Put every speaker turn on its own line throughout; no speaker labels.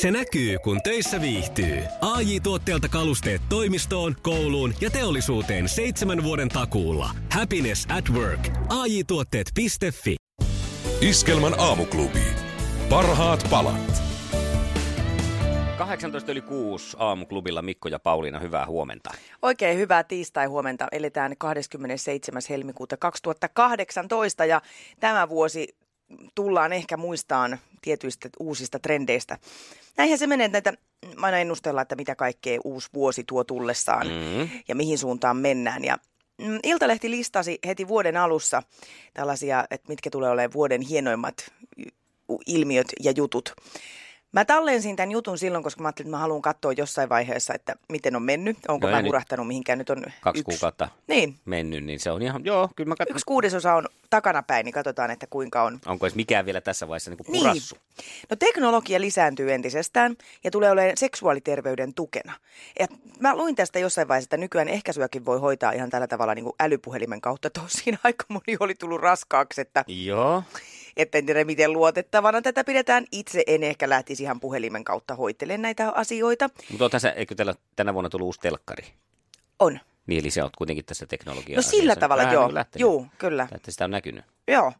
Se näkyy, kun töissä viihtyy. ai tuotteelta kalusteet toimistoon, kouluun ja teollisuuteen seitsemän vuoden takuulla. Happiness at work. ai tuotteetfi
Iskelmän aamuklubi. Parhaat palat.
18 yli 6 aamuklubilla Mikko ja Pauliina, hyvää huomenta.
Oikein hyvää tiistai-huomenta. Eletään 27. helmikuuta 2018 ja tämä vuosi tullaan ehkä muistaan tietyistä uusista trendeistä. Näinhän se menee, että näitä, mä aina ennustellaan, että mitä kaikkea uusi vuosi tuo tullessaan mm. ja mihin suuntaan mennään. Ja mm, Iltalehti listasi heti vuoden alussa tällaisia, että mitkä tulee olemaan vuoden hienoimmat ilmiöt ja jutut. Mä tallensin tämän jutun silloin, koska mä ajattelin, että mä haluan katsoa jossain vaiheessa, että miten on mennyt. Onko no mä hurahtanut mihinkään nyt on
Kaksi yksi. kuukautta niin. mennyt, niin se on ihan, joo, kyllä mä katson.
Yksi kuudesosa on takanapäin, niin katsotaan, että kuinka on.
Onko edes mikään vielä tässä vaiheessa niin kuin purassu? Niin.
No teknologia lisääntyy entisestään ja tulee olemaan seksuaaliterveyden tukena. Ja mä luin tästä jossain vaiheessa, että nykyään ehkäisyäkin voi hoitaa ihan tällä tavalla niin kuin älypuhelimen kautta. Tosin aika moni oli tullut raskaaksi, että...
Joo
että en tiedä miten luotettavana tätä pidetään. Itse en ehkä lähtisi ihan puhelimen kautta hoitelemaan näitä asioita.
Mutta on tässä, eikö teillä tänä vuonna tullut uusi telkkari?
On.
Niin, eli se on kuitenkin tässä teknologiaa.
No sillä tavalla, joo. Niin joo, kyllä.
Että sitä on näkynyt.
Joo.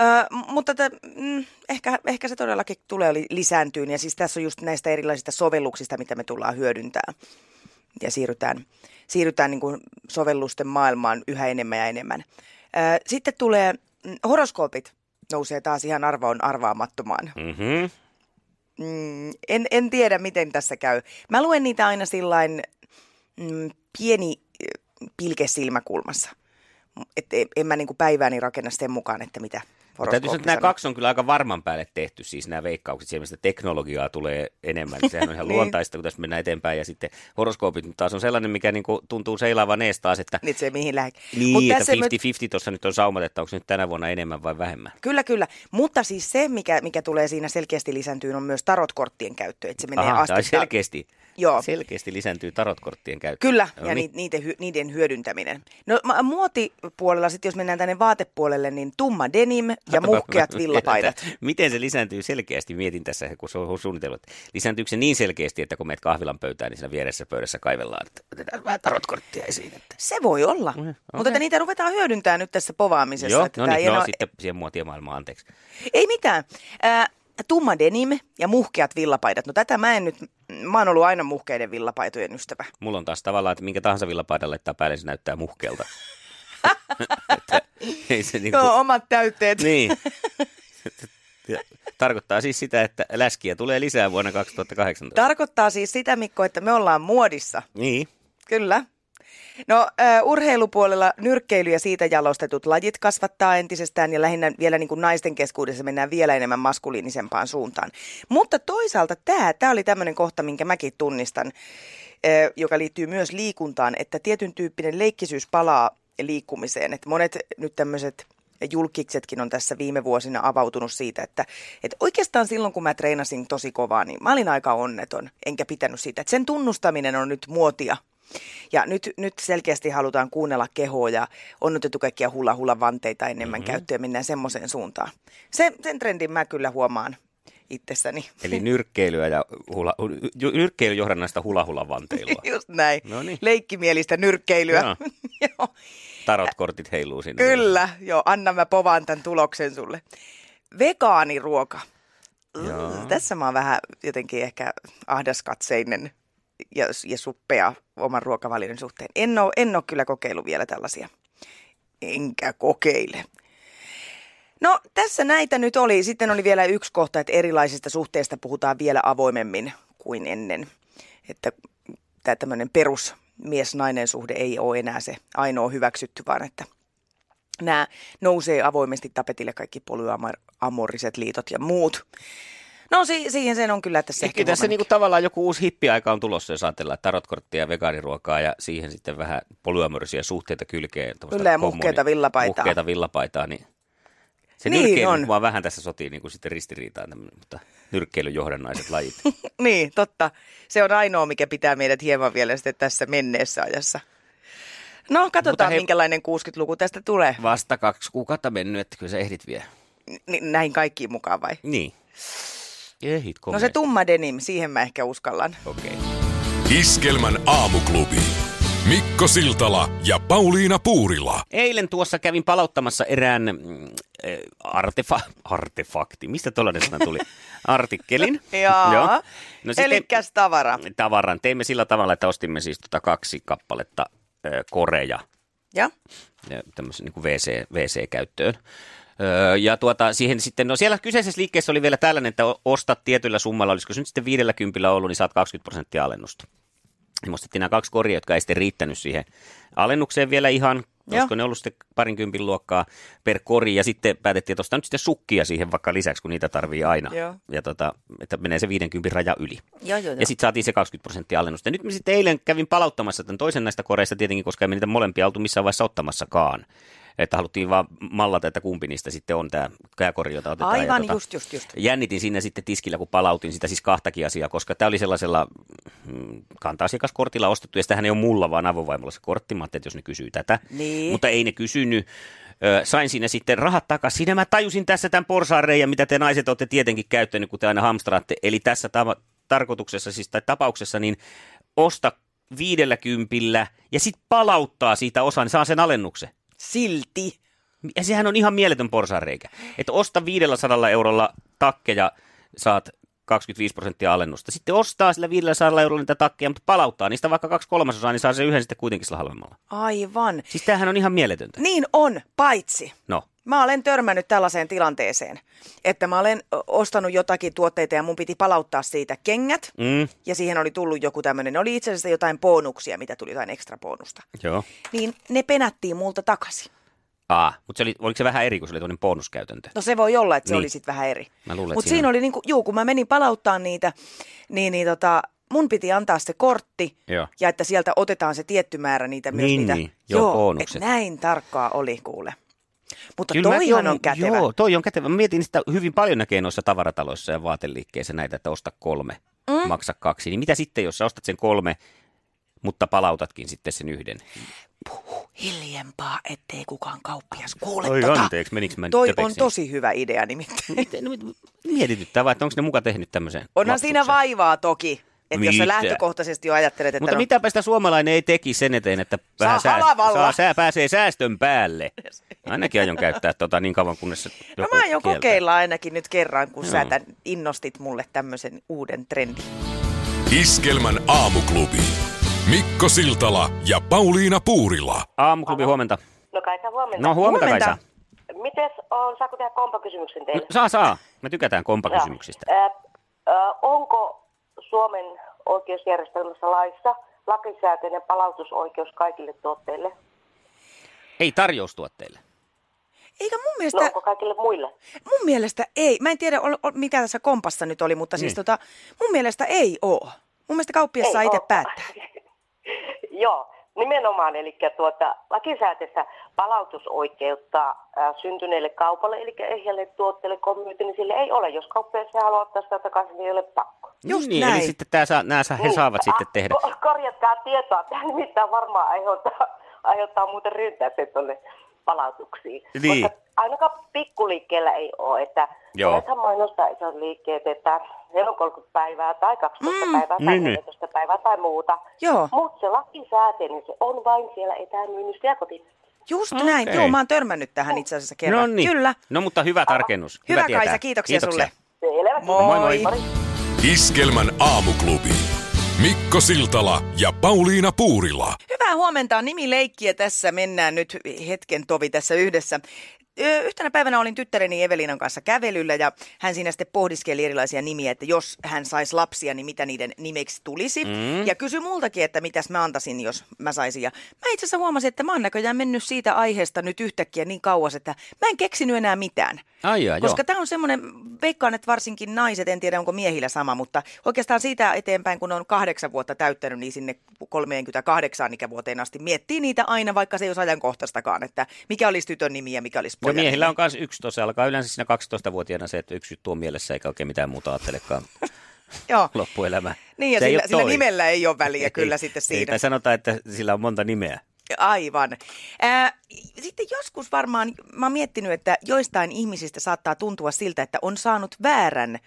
Ö, mutta t- mm, ehkä, ehkä se todellakin tulee lisääntyyn. Ja siis tässä on just näistä erilaisista sovelluksista, mitä me tullaan hyödyntämään. Ja siirrytään, siirrytään niin kuin sovellusten maailmaan yhä enemmän ja enemmän. Ö, sitten tulee mm, horoskoopit nousee taas ihan arvoon arvaamattomaan. Mm-hmm. Mm, en, en tiedä, miten tässä käy. Mä luen niitä aina sillain mm, pieni pilke silmäkulmassa. Että en, en mä niinku päivääni rakenna sen mukaan, että mitä
Täytyy sanoa, että nämä kaksi on kyllä aika varman päälle tehty, siis nämä veikkaukset, siellä mistä teknologiaa tulee enemmän, niin sehän on ihan niin. luontaista, kun tässä mennään eteenpäin, ja sitten horoskoopit taas on sellainen, mikä niin kuin tuntuu seilaavan ees taas, että...
Nyt se mihin lähde.
Niin, Mut että 50-50 me... tuossa nyt on saumat, että onko nyt tänä vuonna enemmän vai vähemmän.
Kyllä, kyllä, mutta siis se, mikä, mikä tulee siinä selkeästi lisääntyy, on myös tarotkorttien käyttö, että se menee Aha, asti.
selkeästi. Joo. Selkeästi lisääntyy tarotkorttien käyttö.
Kyllä, no ja niin. niiden, niiden hyödyntäminen. No muotipuolella sitten, jos mennään tänne vaatepuolelle, niin tumma denim ja muhkeat villapaidat.
Miten se lisääntyy selkeästi? Mietin tässä, kun se on suunnitellut. Lisääntyykö se niin selkeästi, että kun meet kahvilan pöytään, niin siinä vieressä pöydässä kaivellaan, että otetaan vähän tarotkorttia esiin. Että...
Se voi olla, okay. mutta että niitä ruvetaan hyödyntämään nyt tässä povaamisessa.
Joo, että no niin, no, ole... sitten siihen muotiemaailmaan, anteeksi.
Ei mitään. Äh, tumma denim ja muhkeat villapaidat. No tätä mä en nyt, mä oon ollut aina muhkeiden villapaitojen ystävä.
Mulla on taas tavallaan, että minkä tahansa villapaidan laittaa päälle, se näyttää muhkeelta.
ei se niinku... Joo, omat täytteet.
Niin. Tarkoittaa siis sitä, että läskiä tulee lisää vuonna 2018.
Tarkoittaa siis sitä, Mikko, että me ollaan muodissa.
Niin.
Kyllä. No uh, urheilupuolella nyrkkeily ja siitä jalostetut lajit kasvattaa entisestään ja lähinnä vielä niin kuin naisten keskuudessa mennään vielä enemmän maskuliinisempaan suuntaan. Mutta toisaalta tämä, tämä oli tämmöinen kohta, minkä mäkin tunnistan, uh, joka liittyy myös liikuntaan, että tietyn tyyppinen leikkisyys palaa liikkumiseen. Että monet nyt tämmöiset julkiksetkin on tässä viime vuosina avautunut siitä, että, että oikeastaan silloin kun mä treenasin tosi kovaa, niin mä olin aika onneton, enkä pitänyt siitä. Että sen tunnustaminen on nyt muotia ja nyt, nyt selkeästi halutaan kuunnella kehoa ja on otettu kaikkia hula hula vanteita enemmän mm-hmm. käyttöön ja mennään semmoiseen suuntaan. Se, sen trendin mä kyllä huomaan itsessäni.
Eli nyrkkeilyä ja hula, nyrkkeilyjohdannaista hula vanteilua.
Just näin. Noniin. Leikkimielistä nyrkkeilyä.
Joo. Tarotkortit heiluu sinne.
Kyllä, joo. Anna mä povaan tämän tuloksen sulle. Vegaaniruoka. Joo. Tässä mä oon vähän jotenkin ehkä ahdaskatseinen ja, ja suppea oman ruokavalion suhteen. En ole, en ole kyllä kokeillut vielä tällaisia. Enkä kokeile. No tässä näitä nyt oli. Sitten oli vielä yksi kohta, että erilaisista suhteista puhutaan vielä avoimemmin kuin ennen. Että tämä tämmöinen perus mies-nainen suhde ei ole enää se ainoa hyväksytty, vaan että nämä nousee avoimesti tapetille kaikki polyamoriset liitot ja muut. No si- siihen sen on kyllä tässä
ehkä tässä niinku tavallaan joku uusi hippiaika on tulossa, jos ajatellaan tarotkorttia ja vegaaniruokaa ja siihen sitten vähän polyamorisia suhteita kylkeen.
Kyllä ja muhkeita villapaitaa.
Muhkeita villapaitaa, niin se niin nyrkkeily on. vaan vähän tässä sotii niin kuin sitten ristiriitaan, mutta nyrkkeilyjohdannaiset lajit.
niin, totta. Se on ainoa, mikä pitää meidät hieman vielä sitten tässä menneessä ajassa. No, katsotaan, he... minkälainen 60-luku tästä tulee.
Vasta kaksi kuukautta mennyt, että kyllä sä ehdit vielä.
N- näihin kaikkiin mukaan vai?
Niin. Ehit
No se tumma denim, siihen mä ehkä uskallan.
Okei. Okay.
Iskelmän aamuklubi. Mikko Siltala ja Pauliina Puurila.
Eilen tuossa kävin palauttamassa erään eh, artefa- artefakti. Mistä tuollainen sana tuli? Artikkelin.
Jaa.
Joo.
No
sitten-
Elikkäs tavara.
Tavaran. Teimme sillä tavalla, että ostimme siis tota kaksi kappaletta ö, koreja
Ja?
ja tämmöisen niin WC, WC-käyttöön. Öö, ja tuota, siihen sitten, no siellä kyseisessä liikkeessä oli vielä tällainen, että ostat tietyllä summalla, olisiko se nyt sitten 50 ollut, niin saat 20 prosenttia alennusta. Me ostettiin nämä kaksi koria, jotka ei sitten riittänyt siihen alennukseen vielä ihan, olisiko ne ollut sitten parinkympin luokkaa per kori, ja sitten päätettiin, että ostaa nyt sitten sukkia siihen vaikka lisäksi, kun niitä tarvii aina.
Joo.
Ja tota, että menee se 50 raja yli.
Joo, joo, joo.
Ja sitten saatiin se 20 prosenttia alennusta. Ja nyt me sitten eilen kävin palauttamassa tämän toisen näistä koreista tietenkin, koska emme niitä molempia oltu missään vaiheessa ottamassakaan. Että haluttiin vaan mallata, että kumpi niistä sitten on tämä kääkori, jota otetaan.
Aivan,
ja
just, just, just.
Jännitin siinä sitten tiskillä, kun palautin sitä siis kahtakin asiaa, koska tämä oli sellaisella mm, kanta-asiakaskortilla ostettu, ja sitähän ei ole mulla, vaan avovaimolla se kortti. Mä että jos ne kysyy tätä.
Niin.
Mutta ei ne kysynyt. Ö, Sain siinä sitten rahat takaisin. Siinä mä tajusin tässä tämän porsaanreiän, mitä te naiset olette tietenkin käyttänyt, kun te aina hamstraatte. Eli tässä tava- tarkoituksessa siis, tai tapauksessa, niin osta viidellä kympillä ja sitten palauttaa siitä osan, niin saa sen alennuksen.
Silti.
Ja sehän on ihan mieletön porsaanreikä. Että osta 500 eurolla takkeja, saat 25 prosenttia alennusta. Sitten ostaa sillä 500 eurolla niitä takkeja, mutta palauttaa niistä vaikka kaksi kolmasosaa, niin saa se yhden sitten kuitenkin sillä halvemmalla.
Aivan.
Siis tämähän on ihan mieletöntä.
Niin on, paitsi.
No,
Mä olen törmännyt tällaiseen tilanteeseen, että mä olen ostanut jotakin tuotteita ja mun piti palauttaa siitä kengät.
mm,
Ja siihen oli tullut joku tämmöinen, ne oli itse asiassa jotain bonuksia, mitä tuli jotain ekstra bonusta.
joo.
Niin ne penättiin multa takaisin.
Aa, mutta se oli, oliko se vähän eri, kun se oli toinen bonuskäytäntö?
No se voi olla, että se
Niin.
oli sitten vähän eri.
Mä luulen, että
Mutta
siinä on.
oli niinku, juu, kun mä menin palauttaa niitä, niin, niin tota, mun piti antaa se kortti
Joo.
ja että sieltä otetaan se tietty määrä niitä myös
Niin,
niitä.
niin. Joo, bonukset.
et näin tarkkaa oli kuule. Mutta
Kyllä mä-
toihan
joo,
on kätevä.
Joo, toi on kätevä. Mä mietin sitä hyvin paljon näkee noissa tavarataloissa ja vaateliikkeissä näitä, että osta kolme, mm. maksa kaksi. Niin mitä sitten, jos sä ostat sen kolme, mutta palautatkin sitten sen yhden?
Hiljempaa, ettei kukaan kauppias kuule
Oi
tota.
anteeksi, menikö mä
Toi on tosi hyvä idea nimittäin.
No, Mietityttää vaan, että onko ne muka tehnyt tämmöisen
Onhan siinä vaivaa toki. Että jos sä lähtökohtaisesti jo ajattelet, että
Mutta
no,
mitäpä sitä suomalainen ei teki sen eteen, että vähän
Saa halavalla.
saa, sää, pääsee säästön päälle. Ainakin aion käyttää tota niin kauan, kunnes se
no mä aion
kieltää.
kokeilla ainakin nyt kerran, kun sä
Joo.
tän innostit mulle tämmöisen uuden trendin.
Iskelmän aamuklubi. Mikko Siltala ja Pauliina Puurila.
Aamuklubi, huomenta.
No Kaisa, huomenta.
No huomenta,
Huomenta.
Kaisa.
Mites on, saako tehdä kompakysymyksen
No,
teille?
saa, saa. Me tykätään kompakysymyksistä.
Joo. Ää, ää, onko Suomen oikeusjärjestelmässä laissa lakisääteinen palautusoikeus kaikille tuotteille?
Ei tarjoustuotteille.
Eikä mun
No
mielestä,
onko kaikille muille?
mun mielestä ei. Mä en tiedä, ol, ol, mikä tässä kompassa nyt oli, mutta siis
Niin.
tota, mun mielestä ei oo. Mun mielestä kauppias saa itse päättää.
Joo, nimenomaan, eli tuota, lakisääteistä palautusoikeutta ää, syntyneelle kaupalle, eli ehjälle tuotteelle, myyty, niin sille ei ole. Jos kauppias ei halua ottaa sitä takaisin, niin ei ole pakko.
Just
niin,
näin.
Eli sitten tää saa, nää saa, he
Niin.
saavat sitten
Ah,
tehdä.
ko- Korjatkaa tietoa. Tämä nimittäin varmaan aiheuttaa, aiheuttaa muuten ryntäyksen tuonne palautuksiin.
Niin.
Mutta ainakaan pikkuliikkeellä ei ole. Että
Joo.
Monethan mainostaa isot liikkeet, että heillä on 30 päivää tai 12
Mm,
päivää tai
niin, niin.
14 päivää tai muuta.
Joo.
Mutta se lakisääteinen, se on vain siellä etämyynnissä ja koti.
Just
Okei.
näin. Joo, mä oon törmännyt tähän itse asiassa kerran.
No niin.
Kyllä.
No mutta hyvä tarkennus.
Hyvä,
tietää.
Kaisa, kiitoksia, sulle.
Selvä.
Moi.
Moi, moi.
Iskelmän aamuklubi. Mikko Siltala ja Pauliina Puurila.
Hyvää huomenta. Nimileikkiä tässä. Mennään nyt hetken tovi tässä yhdessä. Yhtenä päivänä olin tyttäreni Evelinan kanssa kävelyllä ja hän siinä sitten pohdiskeli erilaisia nimiä, että jos hän saisi lapsia, niin mitä niiden nimeksi tulisi. Mm. Ja kysyi multakin, että mitäs mä antaisin, jos mä saisin. Ja mä itse asiassa huomasin, että mä oon näköjään mennyt siitä aiheesta nyt yhtäkkiä niin kauas, että mä en keksinyt enää mitään.
Ai jaa,
Koska tämä on semmoinen, veikkaan, että varsinkin naiset, en tiedä onko miehillä sama, mutta oikeastaan siitä eteenpäin, kun on kahdeksan vuotta täyttänyt, niin sinne 38 ikävuoteen asti miettii niitä aina, vaikka se ei olisi ajankohtaistakaan, että mikä olisi tytön nimi ja mikä olisi
No miehillä on myös yksi tuossa, alkaa yleensä siinä 12-vuotiaana se, että yksi on mielessä eikä oikein mitään muuta ajattelekaan
Joo.
loppuelämä.
Niin ja
Se
sillä, sillä nimellä ei ole väliä
Ei,
kyllä sitten
Ei,
siinä.
tai sanotaan, että sillä on monta nimeä.
Aivan. Ää, sitten joskus varmaan, mä oon miettinyt, että joistain ihmisistä saattaa tuntua siltä, että on saanut väärän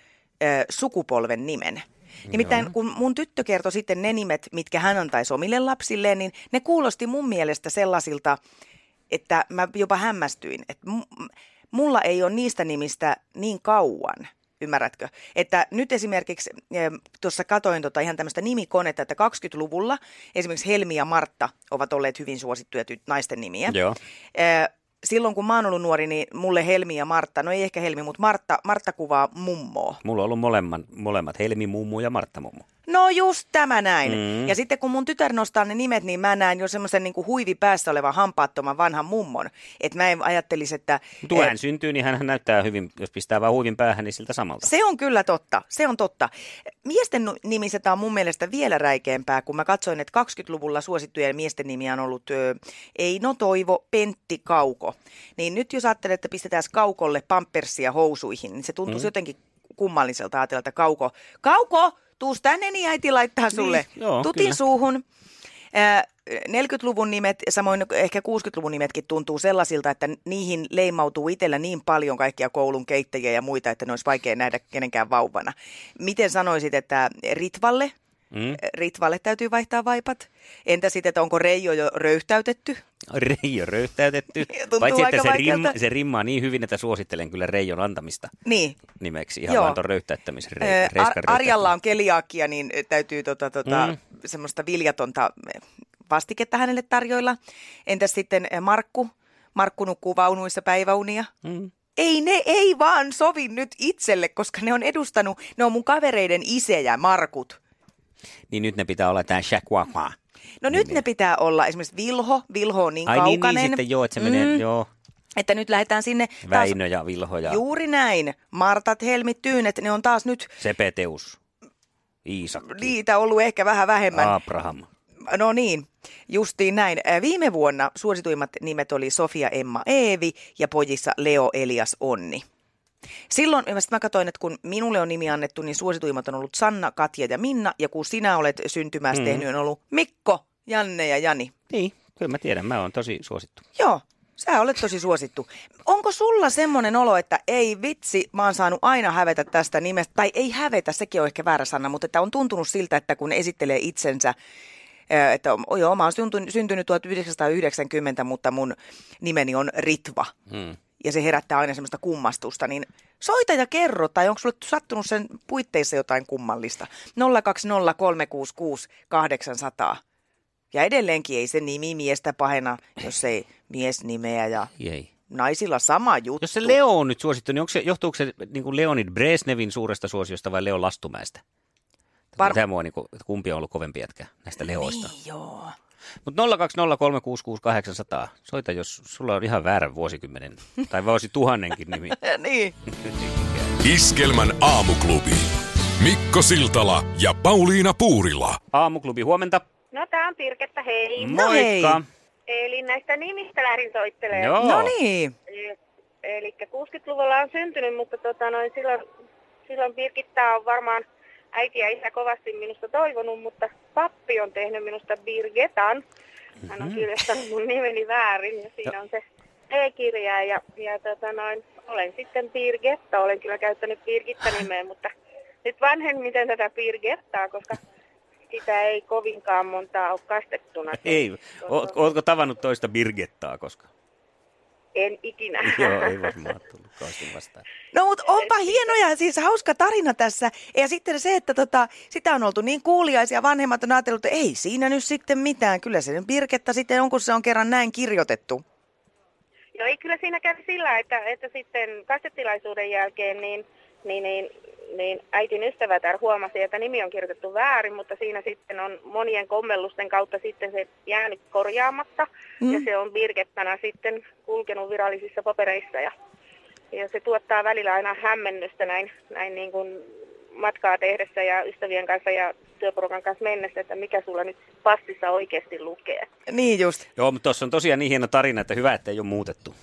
ö, sukupolven nimen. Nimittäin kun mun tyttö kertoi sitten ne nimet, mitkä hän antaisi omille lapsilleen, niin ne kuulosti mun mielestä sellaisilta, että mä jopa hämmästyin, että mulla ei ole niistä nimistä niin kauan. Ymmärrätkö? Että nyt esimerkiksi eh, tuossa katoin tota ihan tämmöistä nimikonetta, että 20-luvulla esimerkiksi Helmi ja Martta ovat olleet hyvin suosittuja ty- naisten nimiä.
Joo.
Eh, Silloin kun mä oon ollut nuori, niin mulle Helmi ja Martta, no ei ehkä Helmi, mutta Martta, Martta kuvaa mummoa.
Mulla on ollut molemmat, molemmat Helmi Mummu ja Martta Mummu.
No just tämä näin.
Mm.
Ja sitten kun mun tytär nostaa ne nimet, niin mä näen jo semmoisen niin kuin huivi päässä olevan hampaattoman vanhan mummon. Että mä en ajattelisi, että...
Tuo
eh,
hän syntyy, niin hän näyttää hyvin, jos pistää vaan huivin päähän, niin siltä samalta.
Se on kyllä totta, se on totta. Miesten nimiset on mun mielestä vielä räikeämpää, kun mä katsoin, että 20-luvulla suosittujen miesten nimiä on ollut ö, Eino Toivo, Pentti Kauko. Niin nyt jos ajattelee, että pistetään Kaukolle pampersia housuihin, niin se tuntuisi mm. jotenkin kummalliselta ajatella, että Kauko, Kauko, tuus tänne, niin äiti laittaa sulle
Niin, joo,
tutin
kyllä.
suuhun. Ää, 40-luvun nimet, samoin ehkä 60-luvun nimetkin tuntuu sellaisilta, että niihin leimautuu itsellä niin paljon kaikkia koulun keittäjiä ja muita, että ne olisi vaikea nähdä kenenkään vauvana. Miten sanoisit, että Ritvalle,
Mm?
Ritvalle täytyy vaihtaa vaipat? Entä sitten, että onko Reijo jo röyhtäytetty?
Reijo röyhtäytetty. Paitsi, että se, rimma, se rimmaa niin hyvin, että suosittelen kyllä Reijon antamista
Niin.
nimeksi. Ihan
Joo.
vaan tuon röyhtäyttämisen. Re,
Ar- Arjalla on keliaakia, niin täytyy tota, tota,
Mm.
mm. semmoista viljatonta vastiketta hänelle tarjoilla. Entäs sitten eh, Markku? Markku nukkuu vaunuissa päiväunia.
Mm.
Ei ne ei vaan sovi nyt itselle, koska ne on edustanut, ne on mun kavereiden isejä, Markut.
Niin nyt ne pitää olla tämä Shakwafa.
No nyt ne pitää olla esimerkiksi Vilho, Vilho on niin
Ai niin,
kaukainen.
niin sitten joo, että se menee,
Mm.
joo,
Että nyt lähdetään sinne taas,
Väinö ja Vilho ja
juuri näin. Martat, Helmit, Tyynet, ne on taas nyt
Sepeteus, Iisakki,
niitä ollut ehkä vähän vähemmän.
Abraham.
No niin, justiin näin. Viime vuonna suosituimmat nimet oli Sofia Emma Eevi ja pojissa Leo Elias Onni. Silloin mä katsoin, että kun minulle on nimi annettu, niin suosituimmat on ollut Sanna, Katja ja Minna. Ja kun sinä olet syntymässä
Mm.
tehnyt, on ollut Mikko, Janne ja Jani.
Niin, kyllä mä tiedän, mä oon tosi suosittu.
Joo, sä olet tosi suosittu. Onko sulla semmoinen olo, että ei vitsi, mä oon saanut aina hävetä tästä nimestä, tai ei hävetä, sekin on ehkä väärä sana, mutta että on tuntunut siltä, että kun esittelee itsensä, että joo, mä oon syntynyt, syntynyt 1990, mutta mun nimeni on Ritva.
Mm.
Ja se herättää aina semmoista kummastusta, niin soita ja kerro, tai onko sulle sattunut sen puitteissa jotain kummallista? 020366800. Ja edelleenkin ei se nimi miestä pahena, jos ei mies nimeä ja
Ei.
naisilla sama juttu.
Jos se Leo on nyt suosittu, niin onko se, johtuuko se niin kuin Leonid Brezhnevin suuresta suosiosta vai Leo Lastumäestä?
Var-
Tämä mua, niin kuin, kumpi on ollut kovempi jätkä näistä Leoista.
Niin, joo.
Mutta 020366800. Soita, jos sulla on ihan väärä vuosikymmenen tai vuosi tuhannenkin nimi.
niin.
Iskelmän aamuklubi. Mikko Siltala ja Pauliina Puurila.
Aamuklubi, huomenta.
No tää on Pirkettä, hei.
No hei.
Moikka.
Eli näistä nimistä lähdin soittelemaan.
Joo.
No niin.
Eli 60-luvulla on syntynyt, mutta tota noin, silloin, silloin Birgitta on varmaan äiti ja isä kovasti minusta toivonut, mutta pappi on tehnyt minusta Birgetan. Hän on kirjoittanut mun nimeni väärin ja siinä on se E-kirja ja, ja tota noin, olen sitten Birgetta, olen kyllä käyttänyt Birgitta-nimeä, mutta nyt vanhemmiten tätä Birgettaa, koska sitä ei kovinkaan montaa ole kastettuna.
Ei. Oot, ootko tavannut toista Birgettaa koska?
En ikinä.
Joo, ei varmaan tullut kauheasti vastaan.
No mutta onpa hienoja, siis hauska tarina tässä. Ja sitten se, että tota, sitä on oltu niin kuuliaisia, vanhemmat on ajatellut, että ei siinä nyt sitten mitään. Kyllä se nyt Birketta sitten on, kun se on kerran näin kirjoitettu.
Joo, ei kyllä siinä kävi sillä, että, että sitten kastetilaisuuden jälkeen niin, niin, niin, niin äitin ystävätär huomasi, että nimi on kirjoitettu väärin, mutta siinä sitten on monien kommellusten kautta sitten se jäänyt korjaamatta. Mm. Ja se on Birgettana sitten kulkenut virallisissa papereissa ja, ja se tuottaa välillä aina hämmennystä näin, näin niin kuin matkaa tehdessä ja ystävien kanssa ja työporukan kanssa mennessä, että mikä sulla nyt passissa oikeasti lukee.
Niin just.
Joo, mutta tuossa on tosiaan niin hieno tarina, että hyvä, että ei ole muutettu.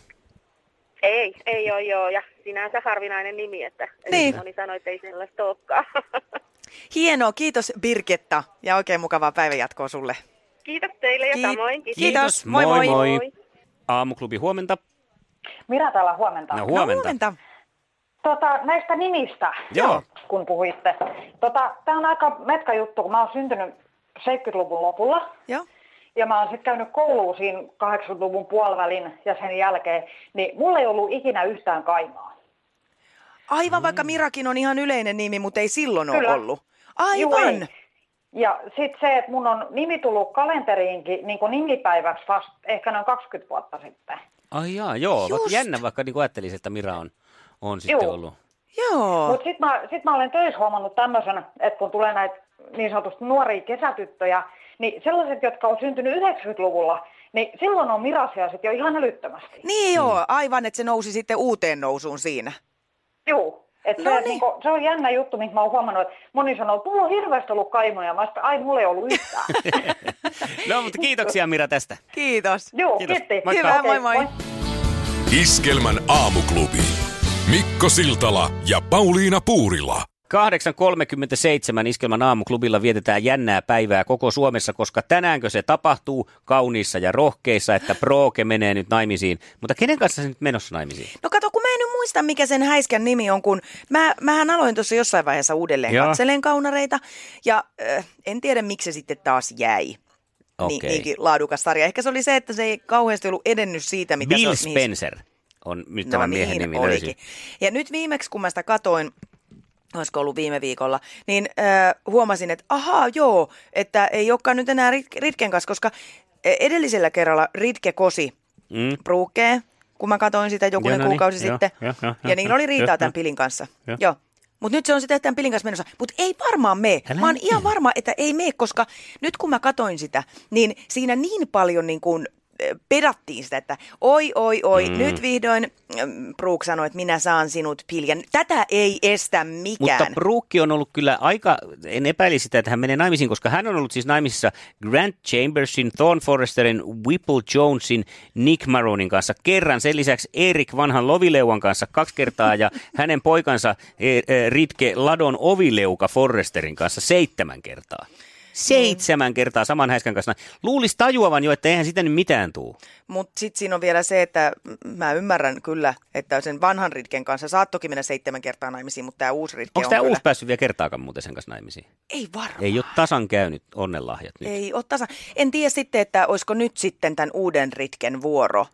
Ei, ei ole joo, ja sinänsä harvinainen nimi, että
Niin.
moni sanoi, että ei sellaista olekaan.
Hienoa, kiitos Birketta ja oikein mukavaa päivänjatkoa sulle.
Kiitos teille ja
Kiit-
samoin.
Kiitos. Moi, moi.
moi. Aamuklubi, huomenta.
Mira täällä huomenta.
No
No,
huomenta.
huomenta.
Tota, näistä nimistä,
Joo.
kun puhuitte. Tota, Tämä on aika metka juttu, kun mä oon syntynyt 70-luvun lopulla.
Joo.
Ja mä oon sitten käynyt kouluun siinä 80-luvun puolivälin ja sen jälkeen, niin mulla ei ollut ikinä yhtään kaimaa.
Aivan, vaikka Mirakin on ihan yleinen nimi, mutta ei silloin
Kyllä.
ole ollut.
Juu.
Aivan.
Ja sitten se, että mun on nimi tullut kalenteriinkin niin kuin nimipäiväksi vasta ehkä noin 20 vuotta sitten.
Ai jaa, joo. Vaikka
Just.
jännä, vaikka niin ajattelisi, että Mira on, on sitten
Joo.
ollut.
Joo.
Mutta sitten mä, sit mä olen töissä huomannut tämmöisen, että kun tulee näitä niin sanotusti nuoria kesätyttöjä, niin sellaiset, jotka on syntynyt 90-luvulla, niin silloin on mirasia sitten jo ihan älyttömästi.
Niin joo, aivan, että se nousi sitten uuteen nousuun siinä.
Joo. Et se,
No niin.
niinku, se on jännä juttu, minkä mä oon huomannut, että moni sanoo, että mulla on hirveästi ollut kaimoja. Mä sitten, ai mulla ei ollut yhtään.
No, mutta kiitoksia Mira tästä.
Kiitos.
Joo,
Kiitos.
kiitti.
Moikka.
Hyvä,
Okei,
moi moi.
Iskelmän aamuklubi. Mikko Siltala ja Pauliina Puurila.
8.37 Iskelman aamuklubilla vietetään jännää päivää koko Suomessa, koska tänäänkö se tapahtuu kauniissa ja rohkeissa, että Prooke menee nyt naimisiin. Mutta kenen kanssa se nyt menossa naimisiin?
No kato, kun mä en nyt muista, mikä sen häiskän nimi on, kun mä, mähän aloin tuossa jossain vaiheessa uudelleen
Joo.
katseleen kaunareita, ja äh, en tiedä, miksi se sitten taas jäi. Ni,
Okei.
niinkin laadukas sarja. Ehkä se oli se, että se ei kauheasti ollut edennyt siitä, mitä
Will
se on.
Spencer on nyt
No
tämän miehen
niin,
nimi
olikin. Ja nyt viimeksi, kun mä sitä katoin, olisiko ollut viime viikolla, niin äh, huomasin, että ahaa joo, että ei olekaan nyt enää Rit- Ritken kanssa, koska eh, edellisellä kerralla Ritke kosi
Mm.
Pruukkeen, kun mä katoin sitä jokunen
Joo, no niin,
kuukausi
joo,
sitten.
joo, joo,
ja
joo,
niillä oli riitaa tämän pilin kanssa.
Joo.
Joo. Mutta nyt se on sitten tämän pilin kanssa menossa. Mutta ei varmaan mene.
Älä
Mä oon ihan varma, että ei mene, koska nyt kun mä katoin sitä, niin siinä niin paljon niin kuin pedattiin sitä, että oi, oi, oi,
Mm.
nyt vihdoin mm, Brooke sanoi, että minä saan sinut piljan. Tätä ei estä mikään.
Mutta Brooke on ollut kyllä aika, en epäili sitä, että hän menee naimisiin, koska hän on ollut siis naimisissa Grant Chambersin, Thorn Forresterin, Whipple Jonesin, Nick Maronin kanssa kerran. Sen lisäksi Erik vanhan Lovileuan kanssa kaksi kertaa ja hänen poikansa eh, eh, Ritke Ladon Ovileuka Forresterin kanssa seitsemän kertaa. Seitsemän kertaa saman häiskän kanssa. Luulisi tajuavan jo, että eihän sitä nyt mitään tuu.
Mutta sitten siinä on vielä se, että mä ymmärrän kyllä, että sen vanhan Ritken kanssa saattokin mennä seitsemän kertaa naimisiin, mutta tämä uusi Ritke
Onko
on
tämä
kyllä...
uusi päässyt vielä kertaakaan muuten sen kanssa naimisiin?
Ei varmaan.
Ei ole tasan käynyt onnenlahjat nyt.
Ei ole tasan. En tiedä sitten, että olisiko nyt sitten tämän uuden Ritken vuoro,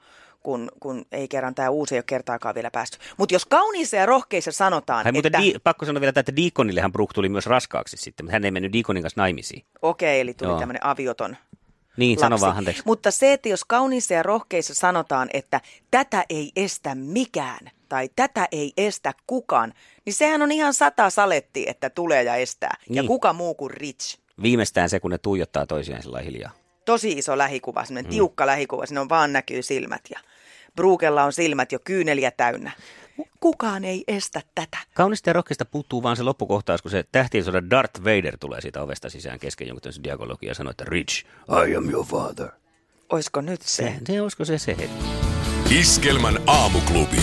kun, kun ei kerran tämä uusi ei ole kertaakaan vielä päästy. Mutta jos kauniissa ja rohkeissa sanotaan,
Hän
että
di- pakko sanoa vielä, että Deaconillehan Brooke tuli myös raskaaksi sitten, mutta hän ei mennyt Deaconin kanssa naimisiin.
okei, eli tuli tämmöinen avioton
Niin, sano
lapsi.
vaan, anteeksi.
Mutta se, että jos kauniissa ja rohkeissa sanotaan, että tätä ei estä mikään tai tätä ei estä kukaan, niin sehän on ihan sata saletti, että tulee ja estää. Ja
Niin.
kuka muu kuin Rich.
Viimeistään se, kun ne tuijottaa toisiaan sillä hiljaa.
Tosi iso lähikuva, semmoinen mm. tiukka lähikuva, sinne on vaan näkyy silmät ja Bruukella on silmät jo kyyneliä täynnä. Kukaan ei estä tätä.
Kaunista ja rohkeista puuttuu vaan se loppukohtaus, kun se tähtien sodan Darth Vader tulee siitä ovesta sisään kesken jonkun tämmöisen dialogia ja sanoo, että Rich, I am your father.
Oisko nyt se?
Se, se olisiko se se hetki?
Iskelmän aamuklubi.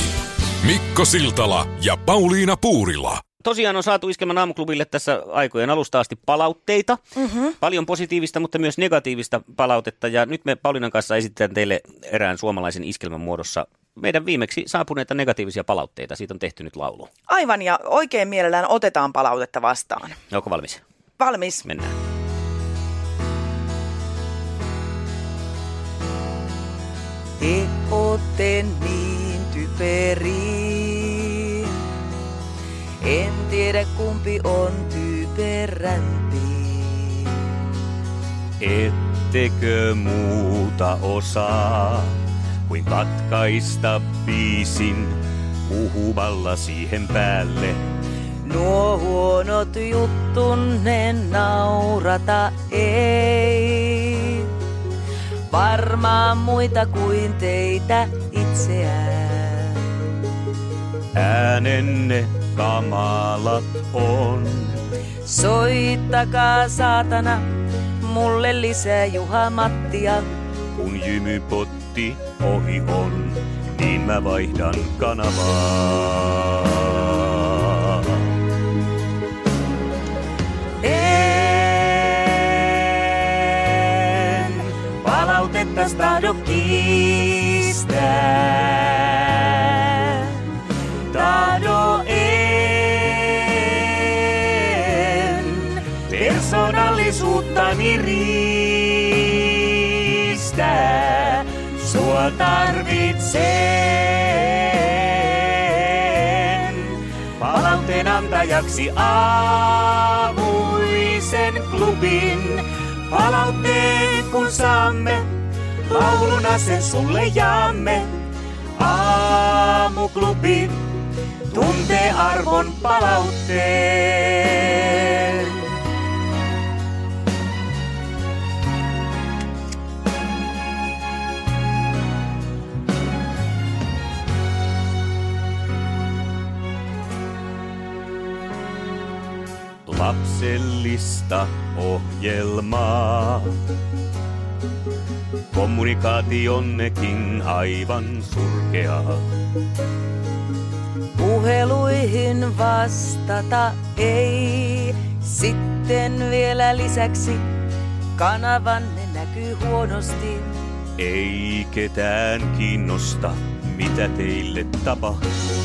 Mikko Siltala ja Pauliina Puurila.
Tosiaan on saatu Iskelmän aamuklubille tässä aikojen alusta asti palautteita. Mm-hmm. Paljon positiivista, mutta myös negatiivista palautetta. Ja nyt me Paulinan kanssa esitetään teille erään suomalaisen iskelmän muodossa meidän viimeksi saapuneita negatiivisia palautteita. Siitä on tehty nyt laulu.
Aivan ja oikein mielellään otetaan palautetta vastaan.
Onko valmis?
Valmis?
Mennään.
Te ootte niin typeri. En tiedä kumpi on typerämpi.
Ettekö muuta osaa kuin katkaista biisin puhumalla siihen päälle?
Nuo huonot juttunne naurata ei. Varmaan muita kuin teitä itseään.
Äänenne kamalat on.
Soittakaa saatana mulle lisää Juha Mattia.
Kun jymypotti ohi on, niin mä vaihdan kanavaa. En palautetta tahdo kiistää. Persoonallisuuttani riistää. Sua tarvitsen palautteen antajaksi aamuisen klubin. Palautteen kun saamme, lauluna sen sulle jaamme. Aamuklubi tuntee arvon palautteen. Lapsellista ohjelmaa. Kommunikaationnekin aivan surkeaa.
Puheluihin vastata ei. Sitten vielä lisäksi kanavanne näkyy huonosti.
Ei ketään kiinnosta, mitä teille tapahtuu.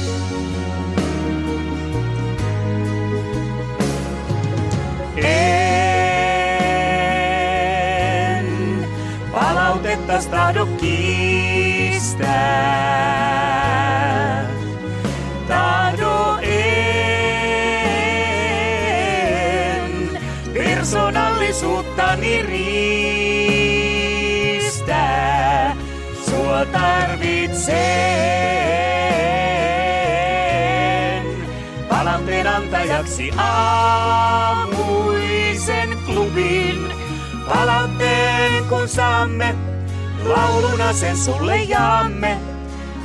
En palautetta tahdo kiistää. Tahdo en persoonallisuuttani riistää. Sua tarvitsen palautteen antajaksi klubin. Palautteen kun saamme, lauluna sen sulle jaamme.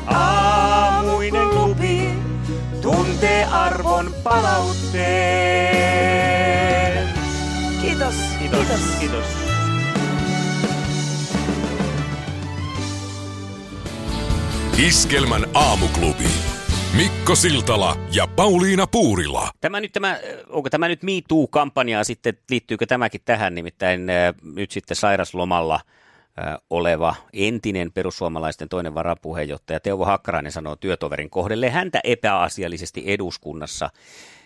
Aamuinen klubi tuntee arvon palautteen.
Kiitos.
Kiitos, kiitos.
Iskelmän aamuklubi. Mikko Siltala ja Pauliina Puurila.
Tämä nyt, tämä, onko tämä nyt Me Too-kampanjaa sitten, liittyykö tämäkin tähän, nimittäin äh, nyt sitten sairaslomalla äh, oleva entinen perussuomalaisten toinen varapuheenjohtaja Teuvo Hakkarainen sanoo työtoverin kohdelle häntä epäasiallisesti eduskunnassa.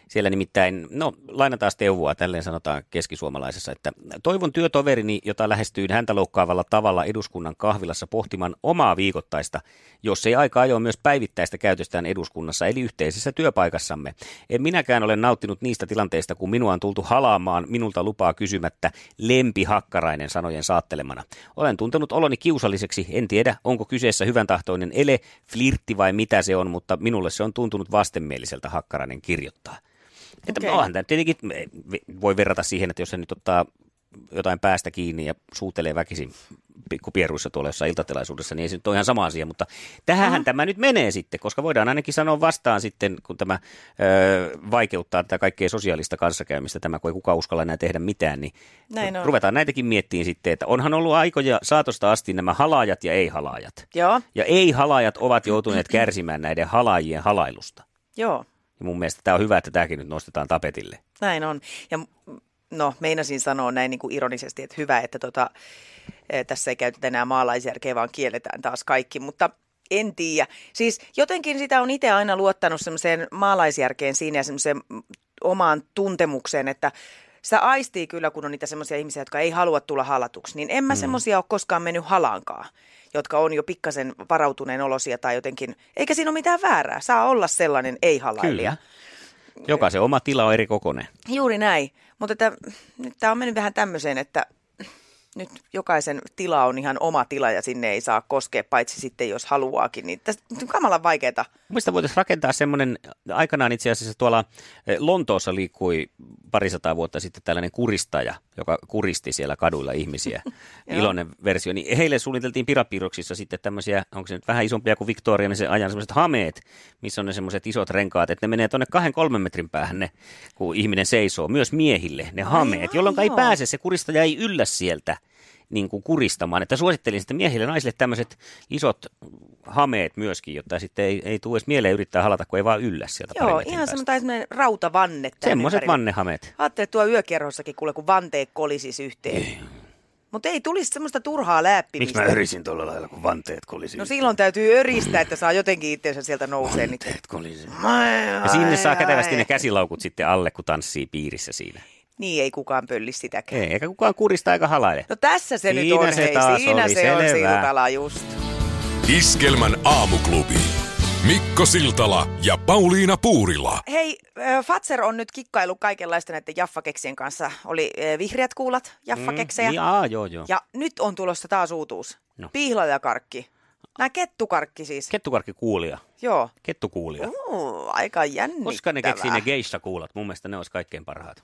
Siellä nimittäin, no lainataan Teuvoa, tälleen sanotaan keskisuomalaisessa, että toivon työtoverini, jota lähestyin häntä loukkaavalla tavalla eduskunnan kahvilassa pohtimaan omaa viikoittaista, jos ei aika ajoin myös päivittäistä käytöstään eduskunnassa, eli yhteisessä työpaikassamme. En minäkään ole nauttinut niistä tilanteista, kun minua on tultu halaamaan minulta lupaa kysymättä lempi hakkarainen sanojen saattelemana. Olen tuntenut oloni kiusalliseksi, en tiedä onko kyseessä hyvän tahtoinen ele, flirtti vai mitä se on, mutta minulle se on tuntunut vastenmieliseltä hakkarainen kirjoittaa. Että
Okei.
onhan tämä tietenkin, voi verrata siihen, että jos se nyt ottaa jotain päästä kiinni ja suutelee väkisin pikkupieruissa tuolla jossain iltatilaisuudessa, niin ei se nyt ole ihan sama asia, mutta tähän tämä nyt menee sitten, koska voidaan ainakin sanoa vastaan sitten, kun tämä ö, vaikeuttaa tätä kaikkea sosiaalista kanssakäymistä, tämä kun ei kukaan uskalla enää tehdä mitään, niin
Näin on.
ruvetaan näitäkin miettimään sitten, että onhan ollut aikoja saatosta asti nämä halaajat ja ei-halaajat.
Joo,
Ja ei-halaajat ovat joutuneet kärsimään näiden halaajien halailusta.
joo.
Ja mun mielestä tämä on hyvä, että tämäkin nyt nostetaan tapetille.
Näin on. Ja no, meinasin sanoa näin niin kuin ironisesti, että hyvä, että tota, eh, tässä ei käytetä enää maalaisjärkeä, vaan kielletään taas kaikki, mutta en tiedä. Siis jotenkin sitä on itse aina luottanut semmoiseen maalaisjärkeen siinä ja semmoiseen mm, omaan tuntemukseen, että sitä aistii kyllä, kun on niitä semmoisia ihmisiä, jotka ei halua tulla halatuksi, niin en mä mm. semmoisia ole koskaan mennyt halaankaan jotka on jo pikkasen varautuneen olosia tai jotenkin, eikä siinä ole mitään väärää, saa olla sellainen ei-halailija.
Kyllä. Jokaisen oma tila on eri kokoinen.
Juuri näin, mutta tämä on mennyt vähän tämmöiseen, että nyt jokaisen tila on ihan oma tila ja sinne ei saa koskea, paitsi sitten jos haluaakin, niin tästä on kamalan vaikeaa.
Mielestäni voitaisiin rakentaa semmoinen, aikanaan itse asiassa tuolla eh, Lontoossa liikkui parisataa vuotta sitten tällainen kuristaja, joka kuristi siellä kaduilla ihmisiä. Iloinen versio. Niin heille suunniteltiin pirapiirroksissa sitten tämmöisiä, onko se nyt vähän isompia kuin Victoria, niin se ajan semmoiset hameet, missä on ne semmoiset isot renkaat, että ne menee tuonne kahden kolmen metrin päähän ne, kun ihminen seisoo. Myös miehille ne hameet,
Aivan,
jolloin ei pääse, se kuristaja ei yllä sieltä niin kuin kuristamaan. Että suosittelin sitten miehille ja naisille tämmöiset isot hameet myöskin, jotta sitten ei, ei tule edes mieleen yrittää halata, kun ei vaan yllä sieltä
Joo, ihan semmoinen, semmoinen rautavanne.
Semmoiset vannehameet.
Ajattelin, että tuo yökerhossakin kuule, kun vanteet kolisis yhteen. Mutta ei tulisi semmoista turhaa läppimistä.
örisin tuolla lailla, kun vanteet kolisi?
No silloin täytyy öristää, että saa jotenkin itseensä sieltä nousee. Niin...
kolisi.
Ai,
Ja sinne saa kätevästi ne käsilaukut sitten alle, kun tanssii piirissä siinä.
Niin ei kukaan pölli sitäkään.
Ei, eikä kukaan kurista eikä halaile.
No tässä se
Siinä
nyt on,
se
hei,
taas
siinä
oli,
se on
selvä.
Siltala just.
Iskelmän aamuklubi. Mikko Siltala ja Pauliina Puurila.
Hei, Fatser on nyt kikkailu kaikenlaista näiden jaffakeksien kanssa. Oli vihreät kuulat, jaffakeksejä.
Mm, jaa, joo, joo.
Ja nyt on tulossa taas uutuus.
No.
Pihlajakarkki. Nää kettukarkki siis.
Kettukarkki kuulia.
Joo.
Kettukuulia.
Uh, aika jännittävää.
Koska ne keksii ne geisha kuulat? Mun mielestä ne olisi kaikkein parhaat.